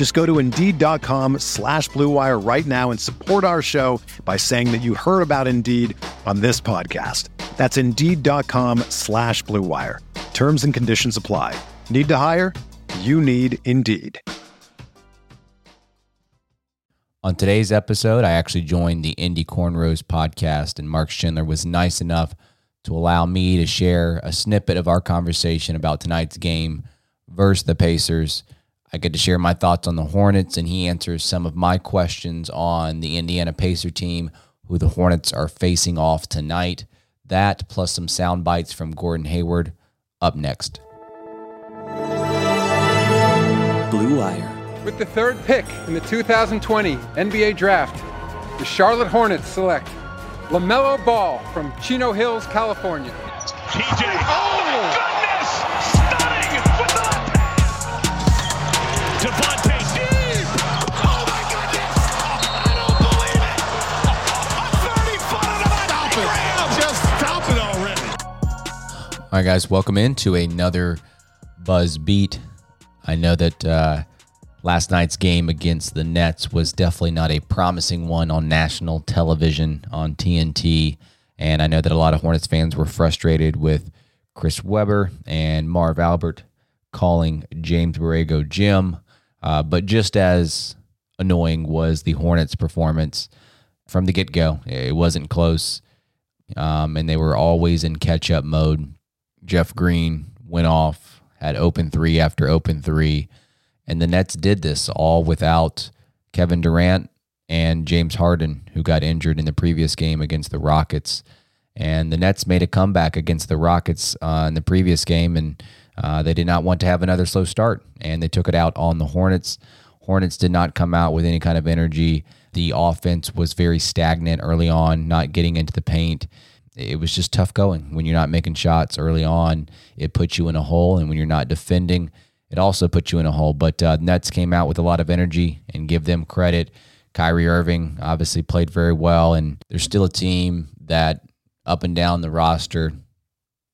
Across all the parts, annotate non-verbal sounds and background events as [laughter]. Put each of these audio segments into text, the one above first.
Just go to Indeed.com slash BlueWire right now and support our show by saying that you heard about Indeed on this podcast. That's Indeed.com slash BlueWire. Terms and conditions apply. Need to hire? You need Indeed. On today's episode, I actually joined the Indy Cornrows podcast, and Mark Schindler was nice enough to allow me to share a snippet of our conversation about tonight's game versus the Pacers. I get to share my thoughts on the Hornets, and he answers some of my questions on the Indiana Pacer team, who the Hornets are facing off tonight. That plus some sound bites from Gordon Hayward up next. Blue Wire. With the third pick in the 2020 NBA Draft, the Charlotte Hornets select LaMelo Ball from Chino Hills, California. TJ. Oh, All right, guys, welcome into another Buzz Beat. I know that uh, last night's game against the Nets was definitely not a promising one on national television on TNT. And I know that a lot of Hornets fans were frustrated with Chris Webber and Marv Albert calling James Borrego Jim. Uh, but just as annoying was the Hornets' performance from the get go. It wasn't close, um, and they were always in catch up mode. Jeff Green went off, had open three after open three, and the Nets did this all without Kevin Durant and James Harden, who got injured in the previous game against the Rockets. And the Nets made a comeback against the Rockets uh, in the previous game, and uh, they did not want to have another slow start, and they took it out on the Hornets. Hornets did not come out with any kind of energy. The offense was very stagnant early on, not getting into the paint. It was just tough going. When you're not making shots early on, it puts you in a hole, and when you're not defending, it also puts you in a hole. But uh, Nets came out with a lot of energy, and give them credit. Kyrie Irving obviously played very well, and they're still a team that up and down the roster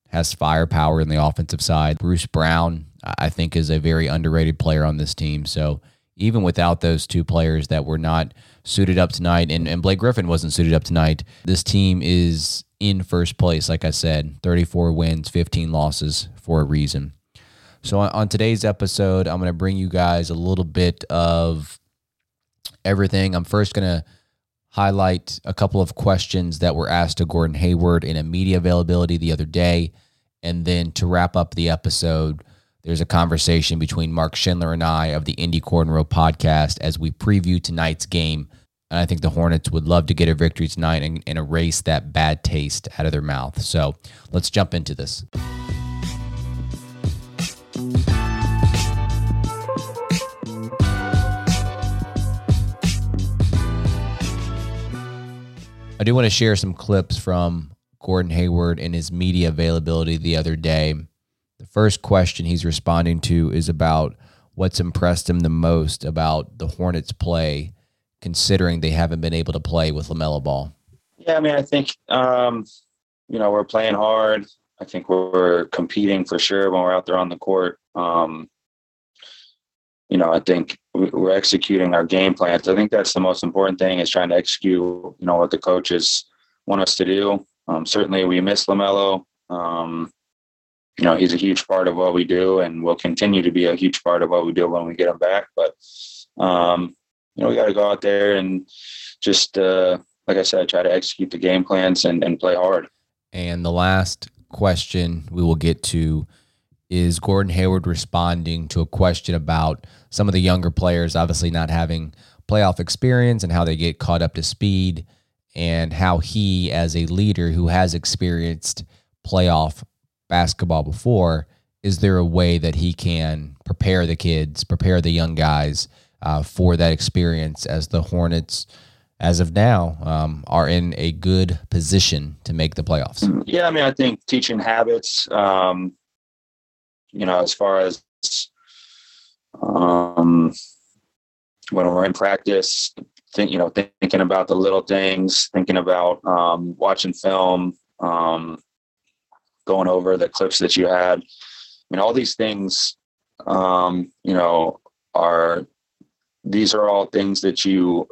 has firepower in the offensive side. Bruce Brown, I think, is a very underrated player on this team. So even without those two players that were not suited up tonight, and, and Blake Griffin wasn't suited up tonight, this team is in first place. Like I said, 34 wins, 15 losses for a reason. So on, today's episode, I'm going to bring you guys a little bit of everything. I'm first going to highlight a couple of questions that were asked to Gordon Hayward in a media availability the other day. And then to wrap up the episode, there's a conversation between Mark Schindler and I of the Indy Cornrow podcast as we preview tonight's game. And I think the Hornets would love to get a victory tonight and, and erase that bad taste out of their mouth. So let's jump into this. I do want to share some clips from Gordon Hayward and his media availability the other day. The first question he's responding to is about what's impressed him the most about the Hornets' play, considering they haven't been able to play with LaMelo Ball. Yeah, I mean, I think, um, you know, we're playing hard. I think we're competing for sure when we're out there on the court. Um, you know, I think we're executing our game plans. I think that's the most important thing is trying to execute, you know, what the coaches want us to do. Um, certainly, we miss Lamelo. Um, you know, he's a huge part of what we do, and will continue to be a huge part of what we do when we get him back. But um, you know, we got to go out there and just, uh, like I said, try to execute the game plans and, and play hard. And the last question we will get to is Gordon Hayward responding to a question about some of the younger players obviously not having playoff experience and how they get caught up to speed and how he as a leader who has experienced playoff basketball before is there a way that he can prepare the kids prepare the young guys uh, for that experience as the hornets as of now um, are in a good position to make the playoffs Yeah, I mean, I think teaching habits, um, you know, as far as um, when we're in practice, think, you know, thinking about the little things, thinking about um, watching film, um, going over the clips that you had. I mean, all these things, um, you know, are these are all things that you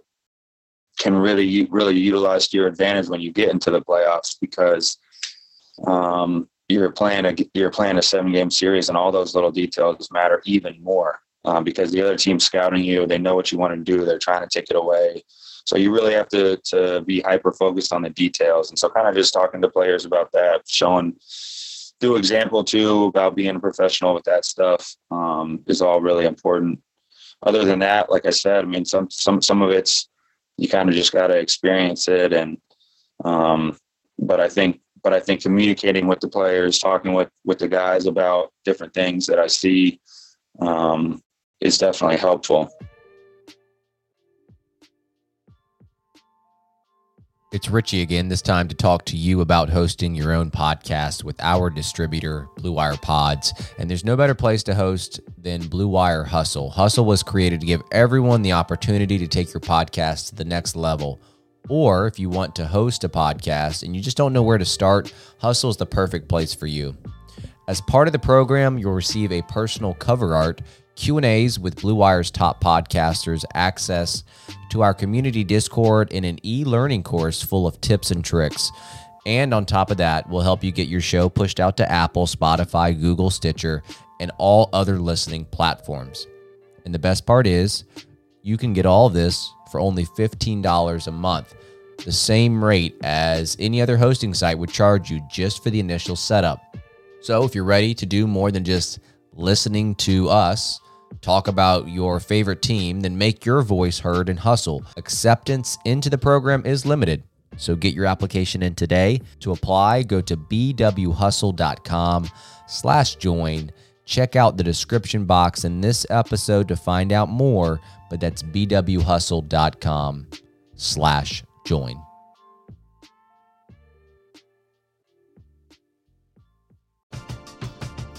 can really really utilize to your advantage when you get into the playoffs because um, you're playing a you're playing a seven game series and all those little details matter even more um, because the other team's scouting you. They know what you want to do. They're trying to take it away. So you really have to to be hyper focused on the details. And so kind of just talking to players about that showing through example too about being a professional with that stuff um, is all really important other than that like i said i mean some some some of it's you kind of just got to experience it and um, but i think but i think communicating with the players talking with with the guys about different things that i see um, is definitely helpful It's Richie again, this time to talk to you about hosting your own podcast with our distributor, Blue Wire Pods. And there's no better place to host than Blue Wire Hustle. Hustle was created to give everyone the opportunity to take your podcast to the next level. Or if you want to host a podcast and you just don't know where to start, Hustle is the perfect place for you. As part of the program, you'll receive a personal cover art, Q&As with Blue Wire's top podcasters, access to our community Discord, and an e-learning course full of tips and tricks. And on top of that, we'll help you get your show pushed out to Apple, Spotify, Google, Stitcher, and all other listening platforms. And the best part is, you can get all this for only $15 a month, the same rate as any other hosting site would charge you just for the initial setup. So if you're ready to do more than just listening to us talk about your favorite team, then make your voice heard and hustle. Acceptance into the program is limited. So get your application in today. To apply, go to bwhustle.com slash join. Check out the description box in this episode to find out more, but that's bwhustle.com slash join.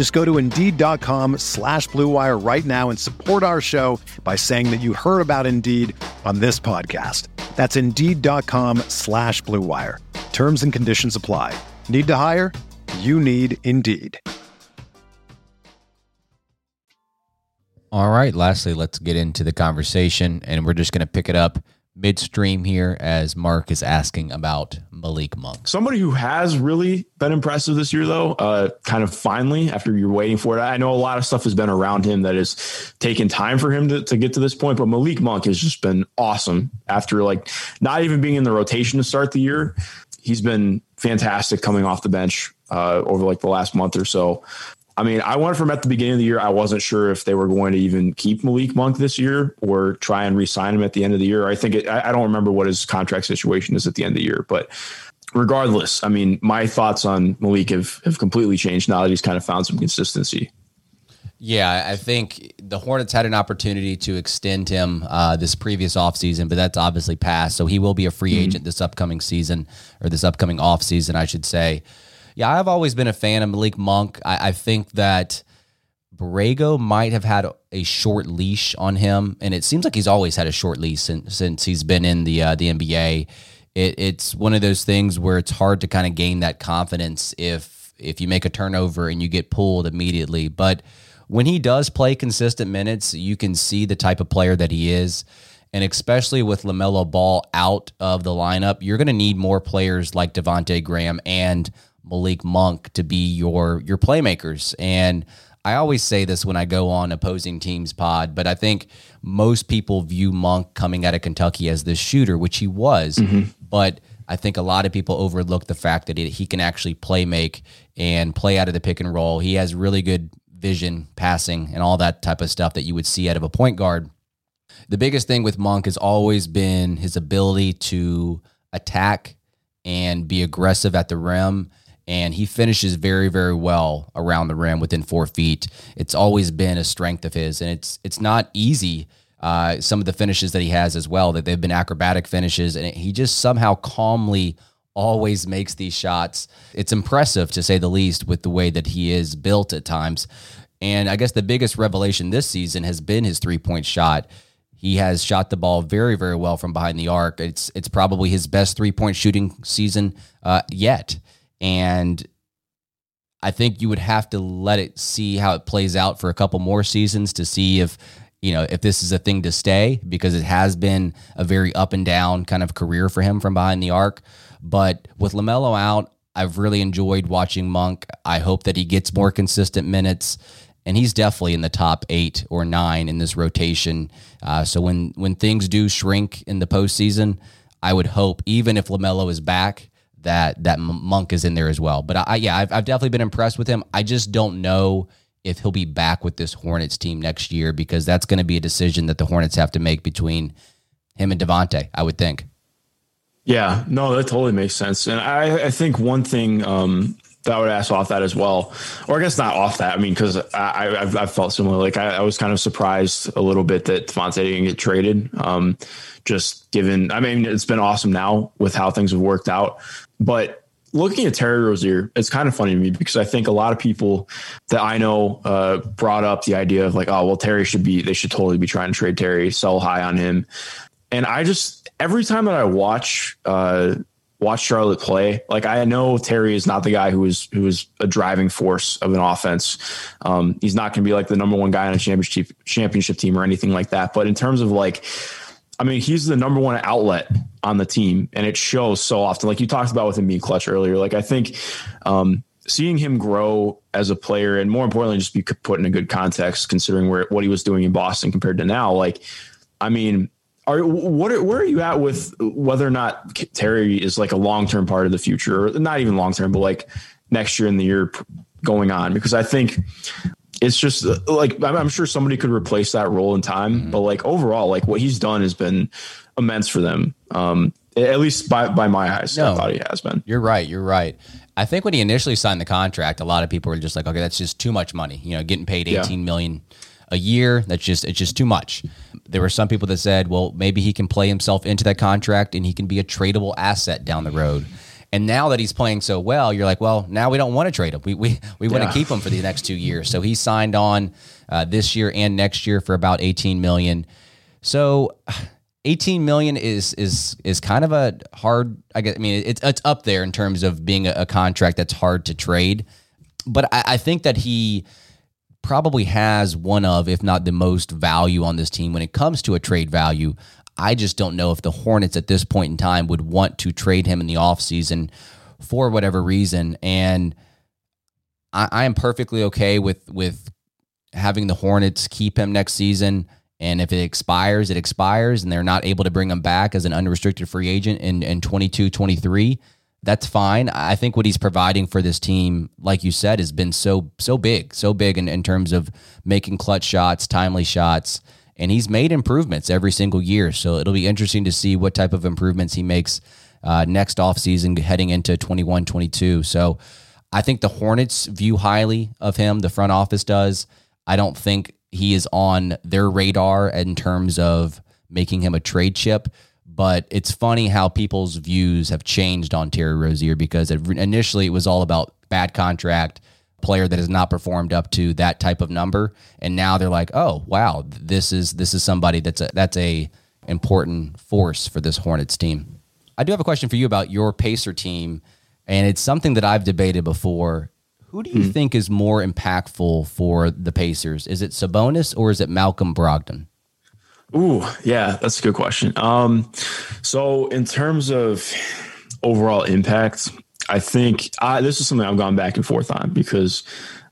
Just go to Indeed.com slash BlueWire right now and support our show by saying that you heard about Indeed on this podcast. That's Indeed.com slash BlueWire. Terms and conditions apply. Need to hire? You need Indeed. All right. Lastly, let's get into the conversation, and we're just going to pick it up midstream here as Mark is asking about Malik Monk. Somebody who has really been impressive this year, though, uh, kind of finally after you're waiting for it. I know a lot of stuff has been around him that has taken time for him to, to get to this point, but Malik Monk has just been awesome after like not even being in the rotation to start the year. He's been fantastic coming off the bench uh, over like the last month or so. I mean, I went from at the beginning of the year, I wasn't sure if they were going to even keep Malik Monk this year or try and re-sign him at the end of the year. I think it, I, don't remember what his contract situation is at the end of the year, but regardless, I mean, my thoughts on Malik have, have completely changed now that he's kind of found some consistency. Yeah, I think the Hornets had an opportunity to extend him uh, this previous offseason, but that's obviously passed. So he will be a free Mm-hmm. agent this upcoming season, or this upcoming offseason, I should say. Yeah, I've always been a fan of Malik Monk. I, I think that Borrego might have had a short leash on him, and it seems like he's always had a short leash since, since he's been in the uh, the NBA. It, it's one of those things where it's hard to kind of gain that confidence if if you make a turnover and you get pulled immediately. But when he does play consistent minutes, you can see the type of player that he is. And especially with LaMelo Ball out of the lineup, you're going to need more players like Devonte Graham and Malik Monk to be your your playmakers. And I always say this when I go on opposing teams pod, but I think most people view Monk coming out of Kentucky as this shooter, which he was. Mm-hmm. But I think a lot of people overlook the fact that he can actually play make and play out of the pick and roll. He has really good vision, passing, and all that type of stuff that you would see out of a point guard. The biggest thing with Monk has always been his ability to attack and be aggressive at the rim. And he finishes very, very well around the rim within four feet. It's always been a strength of his, and it's it's not easy. Uh, some of the finishes that he has as well that they've been acrobatic finishes, and he just somehow calmly always makes these shots. It's impressive to say the least with the way that he is built at times. And I guess the biggest revelation this season has been his three point shot. He has shot the ball very, very well from behind the arc. It's it's probably his best three point shooting season uh, yet, and I think you would have to let it see how it plays out for a couple more seasons to see if you know if this is a thing to stay because it has been a very up and down kind of career for him from behind the arc. But with Lamelo out, I've really enjoyed watching Monk. I hope that he gets more consistent minutes and he's definitely in the top eight or nine in this rotation. Uh, so when when things do shrink in the postseason, I would hope even if Lamelo is back, that that Monk is in there as well. But I, I yeah, I've, I've definitely been impressed with him. I just don't know if he'll be back with this Hornets team next year because that's going to be a decision that the Hornets have to make between him and Devonte. I would think. Yeah, no, that totally makes sense. And I, I think one thing um, that I would ask off that as well, or I guess not off that. I mean, because I, I've, I've felt similar. Like I, I was kind of surprised a little bit that Devonte didn't get traded. Um, just given, I mean, it's been awesome now with how things have worked out. But looking at Terry Rozier, it's kind of funny to me because I think a lot of people that I know uh, brought up the idea of like, oh, well, Terry should be, they should totally be trying to trade Terry, sell high on him. And I just, every time that I watch, uh, watch Charlotte play, like I know Terry is not the guy who is who is a driving force of an offense. Um, he's not going to be like the number one guy on a championship championship team or anything like that. But in terms of like, I mean, he's the number one outlet on the team, and it shows so often. Like you talked about with him being clutch earlier. Like I think um, seeing him grow as a player, and more importantly, just be put in a good context, considering where what he was doing in Boston compared to now. Like, I mean. Are, what are, where are you at with whether or not Terry is like a long term part of the future, or not even long term, but like next year and the year going on? Because I think it's just like I'm sure somebody could replace that role in time, mm-hmm. but like overall, like what he's done has been immense for them. Um, at least by by my eyes, no, I thought he has been. You're right. You're right. I think when he initially signed the contract, a lot of people were just like, okay, that's just too much money. You know, getting paid eighteen yeah. million a year. That's just it's just too much. There were some people that said, well, maybe he can play himself into that contract and he can be a tradable asset down the road. And now that he's playing so well, you're like, well, now we don't want to trade him. We we we want to keep him for the next two years. So he signed on uh, this year and next year for about 18 million. So 18 million is is is kind of a hard. I guess I mean it's it's up there in terms of being a, a contract that's hard to trade. But I, I think that he probably has one of, if not the most value on this team when it comes to a trade value. I just don't know if the Hornets at this point in time would want to trade him in the offseason for whatever reason. And I, I am perfectly okay with with having the Hornets keep him next season. And if it expires, it expires, and they're not able to bring him back as an unrestricted free agent in, in 22 23 that's fine. I think what he's providing for this team, like you said, has been so so big, so big in, in terms of making clutch shots, timely shots, and he's made improvements every single year. So it'll be interesting to see what type of improvements he makes uh, next offseason heading into 21 22. So I think the Hornets view highly of him, the front office does. I don't think he is on their radar in terms of making him a trade chip. But it's funny how people's views have changed on Terry Rozier because it, initially it was all about bad contract player that has not performed up to that type of number, and now they're like, oh wow, this is this is somebody that's a that's a important force for this Hornets team. I do have a question for you about your Pacer team, and it's something that I've debated before. Who do you hmm. think is more impactful for the Pacers? Is it Sabonis or is it Malcolm Brogdon? Ooh, yeah, that's a good question. Um, so in terms of overall impact, I think I, this is something I've gone back and forth on because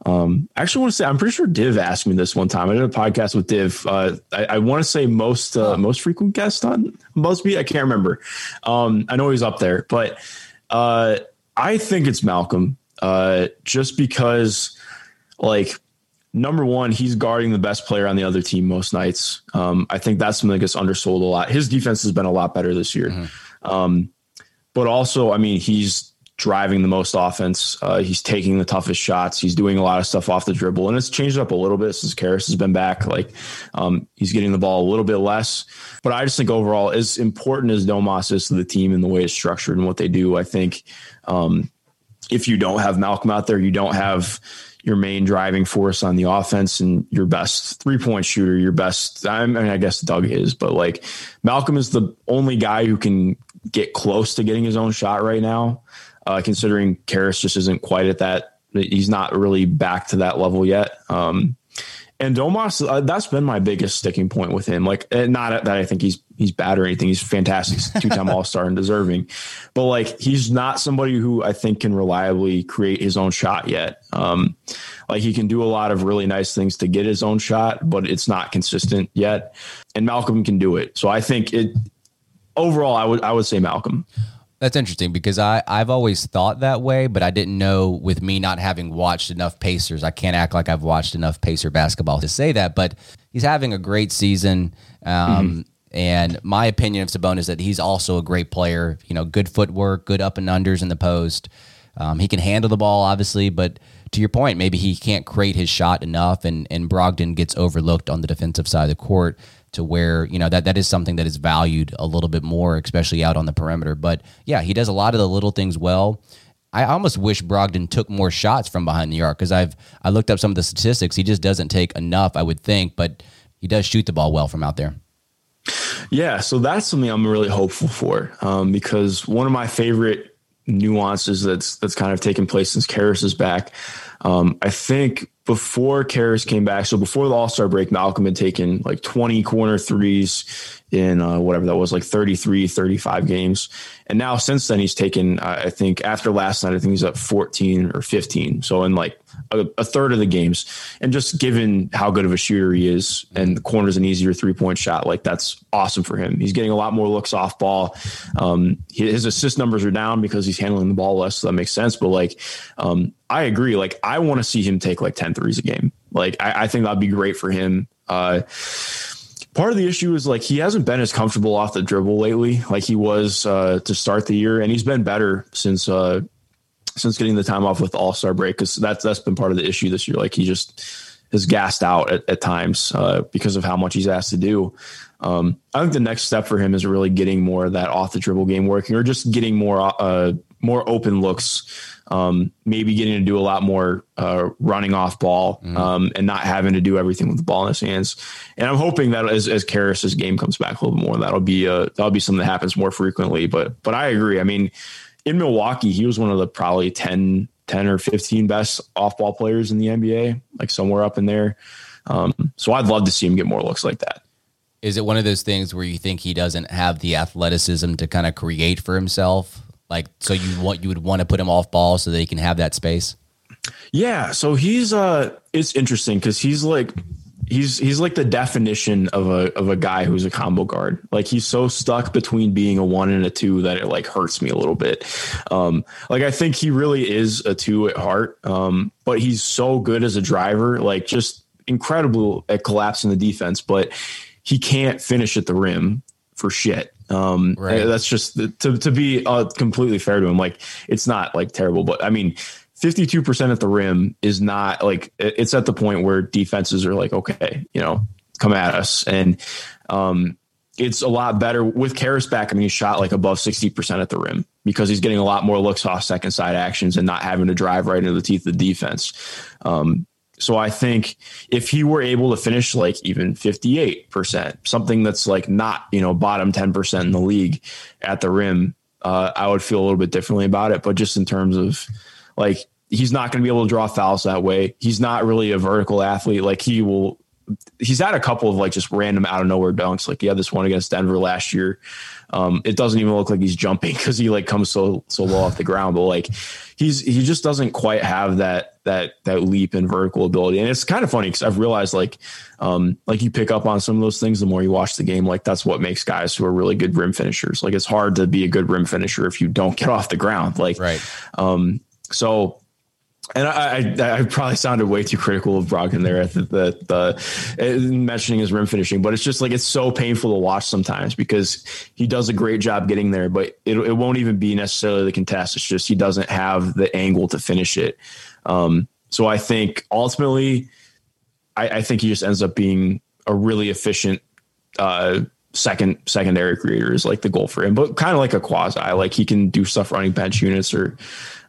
um, I actually want to say I'm pretty sure Div asked me this one time. I did a podcast with Div. Uh, I, I want to say most uh, most frequent guest on Buzzbeat. I can't remember. Um, I know he's up there, but uh, I think it's Malcolm. Uh, just because, like, number one, he's guarding the best player on the other team most nights. Um, I think that's something that gets undersold a lot. His defense has been a lot better this year. Mm-hmm. Um, but also, I mean, he's driving the most offense. Uh, he's taking the toughest shots. He's doing a lot of stuff off the dribble, and it's changed up a little bit since Caris has been back. Like um, he's getting the ball a little bit less, but I just think overall, as important as Domas is to the team and the way it's structured and what they do, I think um, if you don't have Malcolm out there, you don't have your main driving force on the offense and your best three point shooter, your best. I mean, I guess Doug is, but like Malcolm is the only guy who can get close to getting his own shot right now. Uh, considering Caris just isn't quite at that, he's not really back to that level yet. Um, and Domas, uh, that's been my biggest sticking point with him. Like, not that I think he's he's bad or anything. He's fantastic, two time [laughs] All Star and deserving, but like he's not somebody who I think can reliably create his own shot yet. Um, like he can do a lot of really nice things to get his own shot, but it's not consistent yet. And Malcolm can do it. So I think it overall, I would I would say Malcolm. That's interesting because I, I've always thought that way, but I didn't know with me not having watched enough Pacers. I can't act like I've watched enough Pacer basketball to say that, but he's having a great season. Um, mm-hmm. And my opinion of Sabonis is that he's also a great player. You know, good footwork, good up and unders in the post. Um, he can handle the ball, obviously, but to your point, maybe he can't create his shot enough, and and Brogdon gets overlooked on the defensive side of the court to where you know that that is something that is valued a little bit more, especially out on the perimeter. But yeah, he does a lot of the little things well. I almost wish Brogdon took more shots from behind the arc because I've I looked up some of the statistics. He just doesn't take enough, I would think, but he does shoot the ball well from out there. Yeah, so that's something I'm really hopeful for um, because one of my favorite nuances that's that's kind of taken place since Caris is back. Um, I think before Caris came back, so before the All Star break, Malcolm had taken like 20 corner threes in uh, whatever that was, like 33, 35 games. And now since then, he's taken, uh, I think after last night, I think he's at 14 or 15. So in like a, a, third of the games. And just given how good of a shooter he is, and the corner's an easier three point shot, like that's awesome for him. He's getting a lot more looks off ball. Um, his assist numbers are down because he's handling the ball less. So that makes sense. But like, um, I agree. Like, I want to see him take like 10 threes a game. Like, I, I think that'd be great for him. Uh, part of the issue is like he hasn't been as comfortable off the dribble lately, like he was uh, to start the year, and he's been better since uh, since getting the time off with All Star break because that's that's been part of the issue this year. Like he just is gassed out at, at times uh, because of how much he's asked to do. Um, I think the next step for him is really getting more of that off the dribble game working, or just getting more uh, more open looks. Um, maybe getting to do a lot more uh, running off ball mm-hmm. um, and not having to do everything with the ball in his hands. And I'm hoping that as as Caris's game comes back a little bit more, that'll be a, that'll be something that happens more frequently. But but I agree. I mean, in Milwaukee, he was one of the probably 10, 10 or 15 best off ball players in the NBA, like somewhere up in there. Um, so I'd love to see him get more looks like that. Is it one of those things where you think he doesn't have the athleticism to kind of create for himself? Like, so you want you would want to put him off ball so that he can have that space. Yeah, so he's uh, it's interesting because he's like he's he's like the definition of a of a guy who's a combo guard. Like he's so stuck between being a one and a two that it like hurts me a little bit. Um, like I think he really is a two at heart, um, but he's so good as a driver, like just incredible at collapsing the defense, but he can't finish at the rim for shit. Um, right. That's just to to be uh, completely fair to him. Like it's not like terrible, but I mean 52% at the rim is not like it's at the point where defenses are like, okay, you know, come at us. And um, it's a lot better with Caris back. I mean, he shot like above 60% at the rim because he's getting a lot more looks off second side actions and not having to drive right into the teeth of the defense. Um, so I think if he were able to finish like even 58%, something that's like not, you know, bottom 10% in the league at the rim, uh, I would feel a little bit differently about it. But just in terms of like, he's not going to be able to draw fouls that way. He's not really a vertical athlete. Like he will he's had a couple of like just random out of nowhere dunks. Like he had this one against Denver last year. Um, it doesn't even look like he's jumping [laughs] because he like comes so so low off the ground. But like he's he just doesn't quite have that that that leap in vertical ability. And it's kind of funny because I've realized like um, like you pick up on some of those things the more you watch the game. Like that's what makes guys who are really good rim finishers. Like it's hard to be a good rim finisher if you don't get off the ground. Like right. Um, so and I, I, I, probably sounded way too critical of Brogdon there at the, the, the, mentioning his rim finishing, but it's just like it's so painful to watch sometimes because he does a great job getting there, but it, it won't even be necessarily the contest. It's just he doesn't have the angle to finish it. Um, so I think ultimately, I, I, think he just ends up being a really efficient uh, second secondary creator is like the goal for him, but kind of like a quasi. Like he can do stuff running bench units or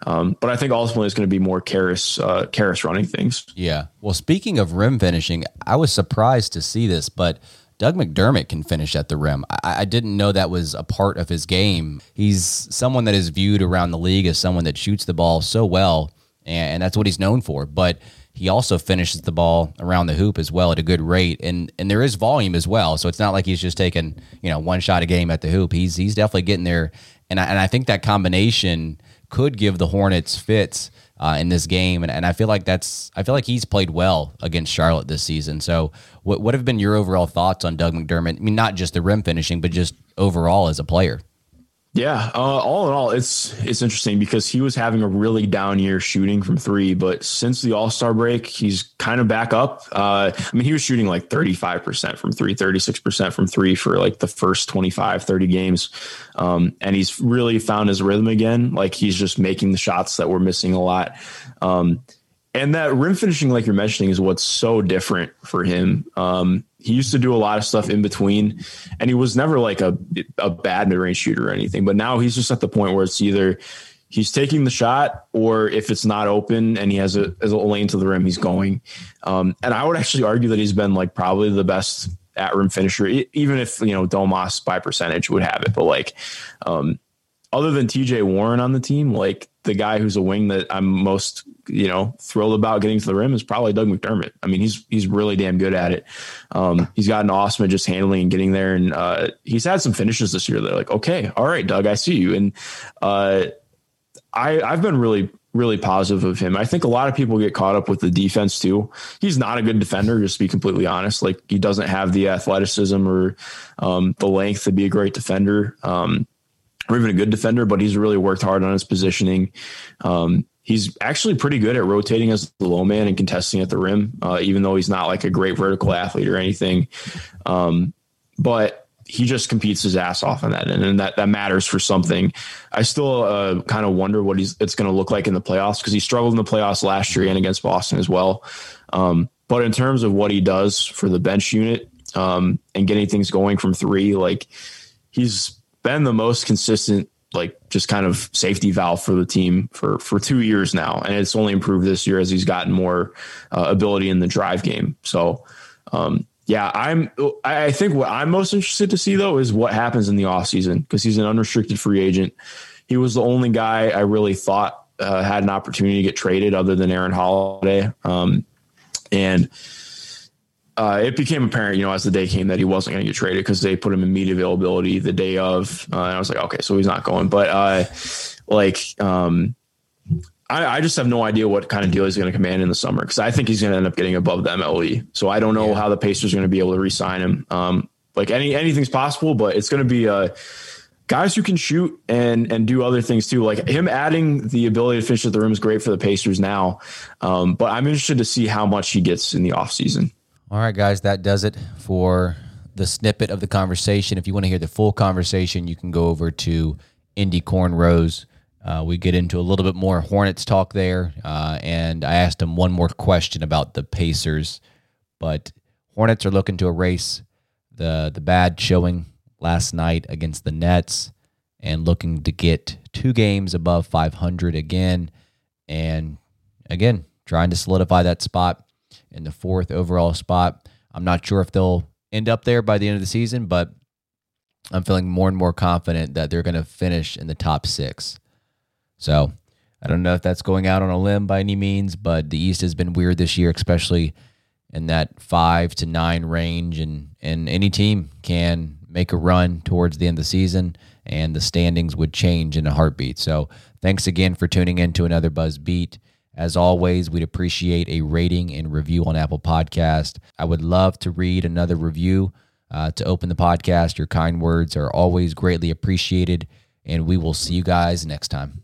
um, but I think ultimately it's going to be more Caris, uh, Caris running things. Yeah. Well, speaking of rim finishing, I was surprised to see this, but Doug McDermott can finish at the rim. I, I, didn't know that was a part of his game. He's someone that is viewed around the league as someone that shoots the ball so well, and, and that's what he's known for. But he also finishes the ball around the hoop as well at a good rate, and and there is volume as well. So it's not like he's just taking you know one shot a game at the hoop. He's he's definitely getting there, and I, and I think that combination could give the Hornets fits uh, in this game, and, and I feel like that's I feel like he's played well against Charlotte this season. So, what what have been your overall thoughts on Doug McDermott? I mean, not just the rim finishing, but just overall as a player. Yeah, uh, all in all, it's it's interesting because he was having a really down year shooting from three, but since the All Star break, he's kind of back up. Uh, I mean, he was shooting like 35% from three, 36% from three for like the first 25, 30 games. Um, and he's really found his rhythm again. Like he's just making the shots that we're missing a lot. Um, and that rim finishing, like you're mentioning, is what's so different for him. Um, he used to do a lot of stuff in between, and he was never like a a bad mid range shooter or anything. But now he's just at the point where it's either he's taking the shot, or if it's not open and he has a, has a lane to the rim, he's going. Um, and I would actually argue that he's been like probably the best at rim finisher, even if you know Domas by percentage would have it. But like, um, other than TJ Warren on the team, like the guy who's a wing that I'm most, you know, thrilled about getting to the rim is probably Doug McDermott. I mean, he's he's really damn good at it. Um, he's gotten awesome at just handling and getting there, and uh, he's had some finishes this year They're like, okay, all right, Doug, I see you. And uh, I I've been really really positive of him. I think a lot of people get caught up with the defense too. He's not a good defender, just to be completely honest. Like he doesn't have the athleticism or um, the length to be a great defender. Um, or even a good defender, but he's really worked hard on his positioning. Um, he's actually pretty good at rotating as the low man and contesting at the rim, uh, even though he's not like a great vertical athlete or anything. Um, but he just competes his ass off on that, and, and that that matters for something. I still uh, kind of wonder what he's it's going to look like in the playoffs because he struggled in the playoffs last year and against Boston as well. Um, but in terms of what he does for the bench unit um, and getting things going from three, like he's been the most consistent like just kind of safety valve for the team for for two years now, and it's only improved this year as he's gotten more uh, ability in the drive game. So, um, yeah, I'm. I think what I'm most interested to see though is what happens in the offseason because he's an unrestricted free agent. He was the only guy I really thought uh, had an opportunity to get traded, other than Aaron Holiday, um, and uh, it became apparent, you know, as the day came that he wasn't going to get traded because they put him in media availability the day of. Uh, and I was like, okay, so he's not going. But uh, like, um, I, I, just have no idea what kind of deal he's going to command in the summer because I think he's going to end up getting above the MLE. So I don't know yeah. how the Pacers are going to be able to re-sign him. Um, like any anything's possible, but it's going to be uh, guys who can shoot and and do other things too. Like him adding the ability to finish at the rim is great for the Pacers now. Um, but I'm interested to see how much he gets in the offseason. All right, guys, that does it for the snippet of the conversation. If you want to hear the full conversation, you can go over to Indy Cornrows Uh, we get into a little bit more Hornets talk there, uh, and I asked him one more question about the Pacers, but Hornets are looking to erase the the bad showing last night against the Nets, and looking to get two games above 500 again, and again trying to solidify that spot in the fourth overall spot. I'm not sure if they'll end up there by the end of the season, but I'm feeling more and more confident that they're going to finish in the top six. So I don't know if that's going out on a limb by any means, but the East has been weird this year, especially in that five to nine range, and and any team can make a run towards the end of the season, and the standings would change in a heartbeat. So thanks again for tuning in to another Buzz Beat. As always, we'd appreciate a rating and review on Apple Podcast. I would love to read another review uh, to open the podcast. Your kind words are always greatly appreciated, and we will see you guys next time.